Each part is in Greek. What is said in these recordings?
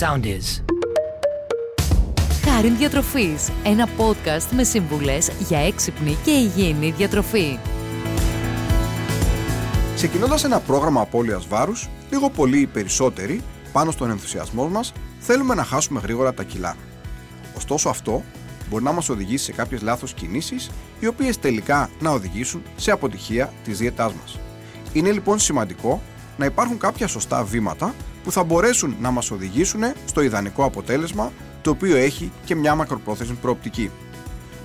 sound is. Χάριν Διατροφής, ένα podcast με συμβουλές για έξυπνη και υγιεινή διατροφή. Ξεκινώντας ένα πρόγραμμα απώλειας βάρους, λίγο πολύ οι περισσότεροι, πάνω στον ενθουσιασμό μας, θέλουμε να χάσουμε γρήγορα τα κιλά. Ωστόσο, αυτό μπορεί να μας οδηγήσει σε κάποιες λάθος κινήσεις, οι οποίες τελικά να οδηγήσουν σε αποτυχία της δίαιτάς μας. Είναι λοιπόν σημαντικό να υπάρχουν κάποια σωστά βήματα που θα μπορέσουν να μας οδηγήσουν στο ιδανικό αποτέλεσμα το οποίο έχει και μια μακροπρόθεσμη προοπτική.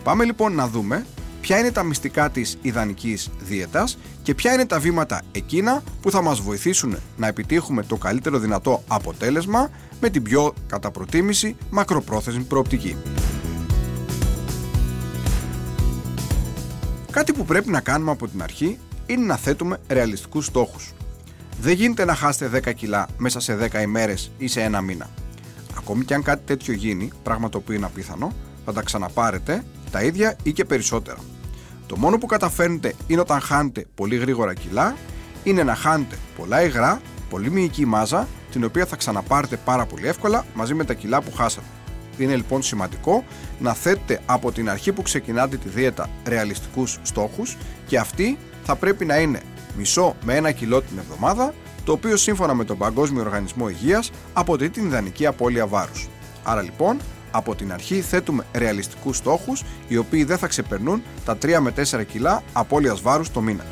Πάμε λοιπόν να δούμε ποια είναι τα μυστικά της ιδανικής δίαιτας και ποια είναι τα βήματα εκείνα που θα μας βοηθήσουν να επιτύχουμε το καλύτερο δυνατό αποτέλεσμα με την πιο κατά προτίμηση μακροπρόθεσμη προοπτική. Κάτι που πρέπει να κάνουμε από την αρχή είναι να θέτουμε ρεαλιστικούς στόχους. Δεν γίνεται να χάσετε 10 κιλά μέσα σε 10 ημέρες ή σε ένα μήνα. Ακόμη και αν κάτι τέτοιο γίνει, πράγμα το οποίο είναι απίθανο, θα τα ξαναπάρετε τα ίδια ή και περισσότερα. Το μόνο που καταφέρνετε είναι όταν χάνετε πολύ γρήγορα κιλά, είναι να χάνετε πολλά υγρά, πολύ μυϊκή μάζα, την οποία θα ξαναπάρετε πάρα πολύ εύκολα μαζί με τα κιλά που χάσατε. Είναι λοιπόν σημαντικό να θέτετε από την αρχή που ξεκινάτε τη δίαιτα ρεαλιστικούς στόχους και αυτοί θα πρέπει να είναι μισό με ένα κιλό την εβδομάδα, το οποίο σύμφωνα με τον Παγκόσμιο Οργανισμό Υγείας αποτελεί την ιδανική απώλεια βάρους. Άρα λοιπόν, από την αρχή θέτουμε ρεαλιστικούς στόχους, οι οποίοι δεν θα ξεπερνούν τα 3 με 4 κιλά απώλειας βάρους το μήνα.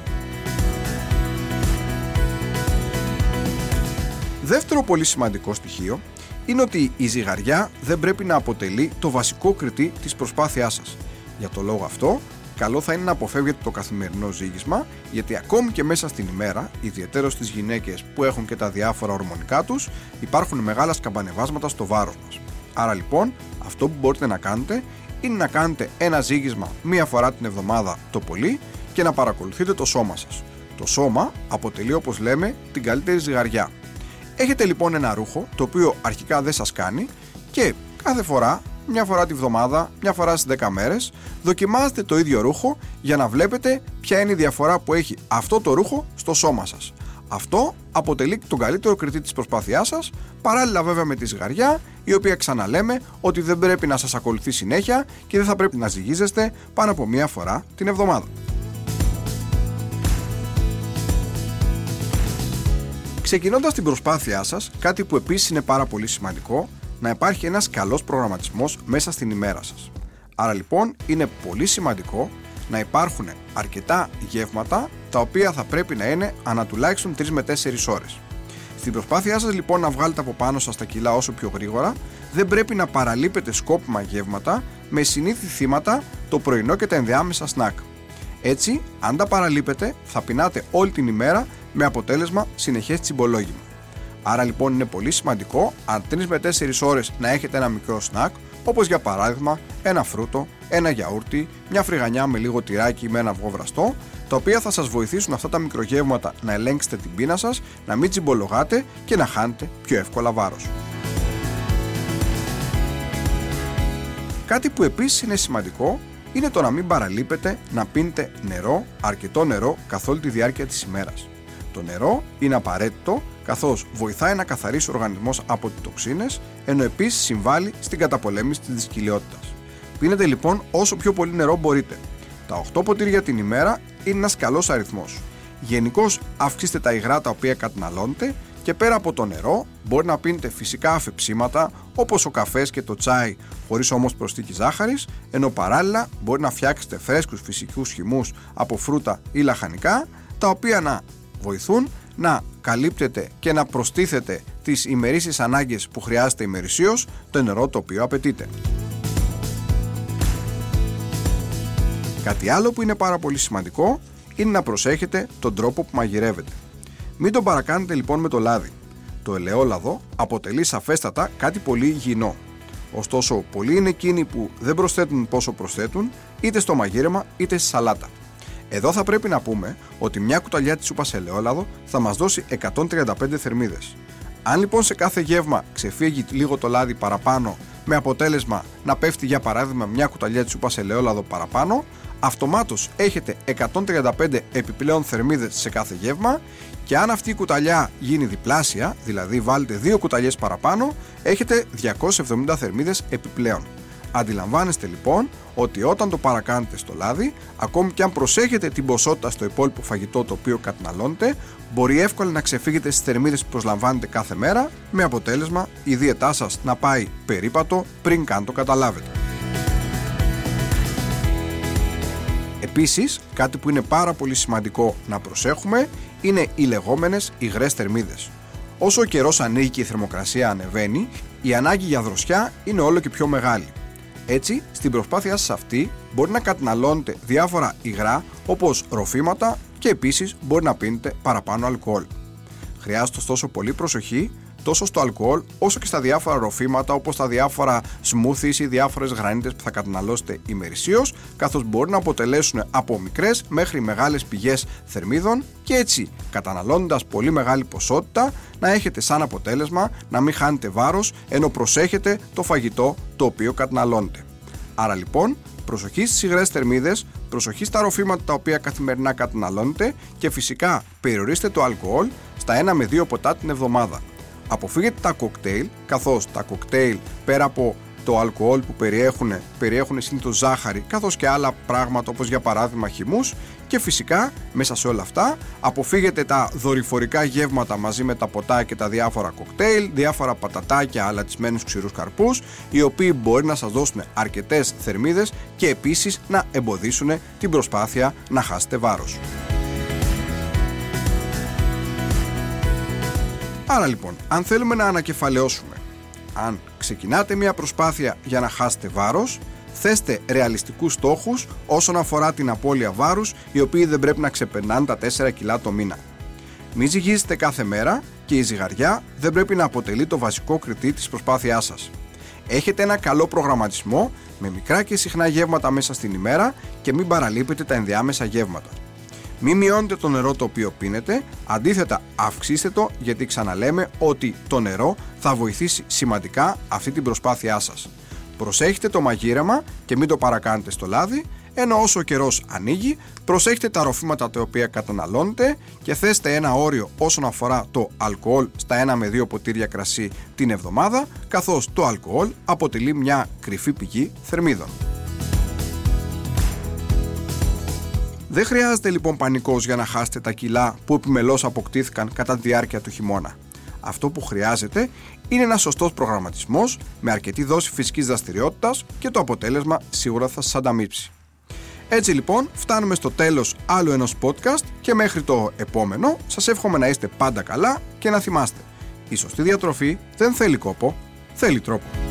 Δεύτερο πολύ σημαντικό στοιχείο είναι ότι η ζυγαριά δεν πρέπει να αποτελεί το βασικό κριτή της προσπάθειάς σας. Για το λόγο αυτό, καλό θα είναι να αποφεύγετε το καθημερινό ζύγισμα, γιατί ακόμη και μέσα στην ημέρα, ιδιαίτερα στις γυναίκες που έχουν και τα διάφορα ορμονικά τους, υπάρχουν μεγάλα σκαμπανεβάσματα στο βάρος μας. Άρα λοιπόν, αυτό που μπορείτε να κάνετε είναι να κάνετε ένα ζύγισμα μία φορά την εβδομάδα το πολύ και να παρακολουθείτε το σώμα σας. Το σώμα αποτελεί όπως λέμε την καλύτερη ζυγαριά. Έχετε λοιπόν ένα ρούχο το οποίο αρχικά δεν σας κάνει και κάθε φορά μια φορά τη βδομάδα, μια φορά στις 10 μέρες, δοκιμάζετε το ίδιο ρούχο για να βλέπετε ποια είναι η διαφορά που έχει αυτό το ρούχο στο σώμα σας. Αυτό αποτελεί τον καλύτερο κριτή της προσπάθειάς σας, παράλληλα βέβαια με τη ζυγαριά, η οποία ξαναλέμε ότι δεν πρέπει να σας ακολουθεί συνέχεια και δεν θα πρέπει να ζυγίζεστε πάνω από μία φορά την εβδομάδα. Ξεκινώντας την προσπάθειά σας, κάτι που επίσης είναι πάρα πολύ σημαντικό να υπάρχει ένας καλός προγραμματισμός μέσα στην ημέρα σας. Άρα λοιπόν είναι πολύ σημαντικό να υπάρχουν αρκετά γεύματα τα οποία θα πρέπει να είναι ανά τουλάχιστον 3 με 4 ώρες. Στην προσπάθειά σας λοιπόν να βγάλετε από πάνω σας τα κιλά όσο πιο γρήγορα, δεν πρέπει να παραλείπετε σκόπιμα γεύματα με συνήθι θύματα το πρωινό και τα ενδιάμεσα σνακ. Έτσι, αν τα παραλείπετε, θα πεινάτε όλη την ημέρα με αποτέλεσμα συνεχές τσιμπολόγημα. Άρα λοιπόν είναι πολύ σημαντικό αν 3 με 4 ώρες να έχετε ένα μικρό σνακ, όπως για παράδειγμα ένα φρούτο, ένα γιαούρτι, μια φρυγανιά με λίγο τυράκι με ένα αυγό βραστό, τα οποία θα σας βοηθήσουν αυτά τα μικρογεύματα να ελέγξετε την πείνα σας, να μην τσιμπολογάτε και να χάνετε πιο εύκολα βάρος. Κάτι που επίσης είναι σημαντικό είναι το να μην παραλείπετε να πίνετε νερό, αρκετό νερό καθ' όλη τη διάρκεια της ημέρας. Το νερό είναι απαραίτητο καθώς βοηθάει να καθαρίσει ο οργανισμός από τις τοξίνες, ενώ επίσης συμβάλλει στην καταπολέμηση της δυσκυλιότητας. Πίνετε λοιπόν όσο πιο πολύ νερό μπορείτε. Τα 8 ποτήρια την ημέρα είναι ένας καλός αριθμός. Γενικώς αυξήστε τα υγρά τα οποία καταναλώνετε και πέρα από το νερό μπορεί να πίνετε φυσικά αφεψίματα όπως ο καφές και το τσάι χωρίς όμως προσθήκη ζάχαρης, ενώ παράλληλα μπορεί να φτιάξετε φρέσκους φυσικούς χυμούς από φρούτα ή λαχανικά, τα οποία να βοηθούν να καλύπτεται και να προστίθεται τις ημερήσεις ανάγκες που χρειάζεται ημερησίως το νερό το οποίο απαιτείται. Κάτι άλλο που είναι πάρα πολύ σημαντικό είναι να προσέχετε τον τρόπο που μαγειρεύετε. Μην τον παρακάνετε λοιπόν με το λάδι. Το ελαιόλαδο αποτελεί σαφέστατα κάτι πολύ υγιεινό. Ωστόσο, πολλοί είναι εκείνοι που δεν προσθέτουν πόσο προσθέτουν είτε στο μαγείρεμα είτε στη σαλάτα. Εδώ θα πρέπει να πούμε ότι μια κουταλιά της σούπα ελαιόλαδο θα μας δώσει 135 θερμίδες. Αν λοιπόν σε κάθε γεύμα ξεφύγει λίγο το λάδι παραπάνω με αποτέλεσμα να πέφτει για παράδειγμα μια κουταλιά της σούπας ελαιόλαδο παραπάνω, αυτομάτως έχετε 135 επιπλέον θερμίδες σε κάθε γεύμα και αν αυτή η κουταλιά γίνει διπλάσια, δηλαδή βάλετε δύο κουταλιές παραπάνω, έχετε 270 θερμίδες επιπλέον. Αντιλαμβάνεστε λοιπόν ότι όταν το παρακάνετε στο λάδι, ακόμη και αν προσέχετε την ποσότητα στο υπόλοιπο φαγητό το οποίο καταναλώνετε, μπορεί εύκολα να ξεφύγετε στις θερμίδες που προσλαμβάνετε κάθε μέρα, με αποτέλεσμα η δίαιτά σας να πάει περίπατο πριν καν το καταλάβετε. Επίσης, κάτι που είναι πάρα πολύ σημαντικό να προσέχουμε είναι οι λεγόμενες υγρές θερμίδες. Όσο ο καιρός ανοίγει και η θερμοκρασία ανεβαίνει, η ανάγκη για δροσιά είναι όλο και πιο μεγάλη. Έτσι, στην προσπάθειά σας αυτή μπορεί να καταναλώνετε διάφορα υγρά όπως ροφήματα και επίσης μπορεί να πίνετε παραπάνω αλκοόλ. Χρειάζεται ωστόσο πολύ προσοχή τόσο στο αλκοόλ όσο και στα διάφορα ροφήματα όπως τα διάφορα smoothies ή διάφορες γρανίτες που θα καταναλώσετε ημερησίως καθώς μπορεί να αποτελέσουν από μικρές μέχρι μεγάλες πηγές θερμίδων και έτσι καταναλώνοντας πολύ μεγάλη ποσότητα να έχετε σαν αποτέλεσμα να μην χάνετε βάρος ενώ προσέχετε το φαγητό το οποίο καταναλώνετε. Άρα λοιπόν προσοχή στις υγρές θερμίδες, προσοχή στα ροφήματα τα οποία καθημερινά καταναλώνετε και φυσικά περιορίστε το αλκοόλ στα 1 με 2 ποτά την εβδομάδα. Αποφύγετε τα κοκτέιλ, καθώς τα κοκτέιλ πέρα από το αλκοόλ που περιέχουν, περιέχουν συνήθως ζάχαρη καθώς και άλλα πράγματα όπως για παράδειγμα χυμούς και φυσικά μέσα σε όλα αυτά αποφύγετε τα δορυφορικά γεύματα μαζί με τα ποτά και τα διάφορα κοκτέιλ, διάφορα πατατάκια αλατισμένους ξηρούς καρπούς οι οποίοι μπορεί να σας δώσουν αρκετές θερμίδες και επίσης να εμποδίσουν την προσπάθεια να χάσετε βάρος. Άρα λοιπόν, αν θέλουμε να ανακεφαλαιώσουμε, αν ξεκινάτε μια προσπάθεια για να χάσετε βάρος, θέστε ρεαλιστικούς στόχους όσον αφορά την απώλεια βάρους, οι οποίοι δεν πρέπει να ξεπερνάνε τα 4 κιλά το μήνα. Μην ζυγίζετε κάθε μέρα και η ζυγαριά δεν πρέπει να αποτελεί το βασικό κριτή της προσπάθειάς σας. Έχετε ένα καλό προγραμματισμό με μικρά και συχνά γεύματα μέσα στην ημέρα και μην παραλείπετε τα ενδιάμεσα γεύματα. Μην μειώνετε το νερό το οποίο πίνετε, αντίθετα αυξήστε το γιατί ξαναλέμε ότι το νερό θα βοηθήσει σημαντικά αυτή την προσπάθειά σας. Προσέχετε το μαγείρεμα και μην το παρακάνετε στο λάδι, ενώ όσο ο καιρός ανοίγει, προσέχετε τα ροφήματα τα οποία καταναλώνετε και θέστε ένα όριο όσον αφορά το αλκοόλ στα 1 με 2 ποτήρια κρασί την εβδομάδα, καθώς το αλκοόλ αποτελεί μια κρυφή πηγή θερμίδων. Δεν χρειάζεται λοιπόν πανικός για να χάσετε τα κιλά που επιμελώς αποκτήθηκαν κατά τη διάρκεια του χειμώνα. Αυτό που χρειάζεται είναι ένας σωστός προγραμματισμός με αρκετή δόση φυσικής δραστηριότητας και το αποτέλεσμα σίγουρα θα σας ανταμείψει. Έτσι λοιπόν φτάνουμε στο τέλος άλλου ενός podcast και μέχρι το επόμενο σας εύχομαι να είστε πάντα καλά και να θυμάστε η σωστή διατροφή δεν θέλει κόπο, θέλει τρόπο.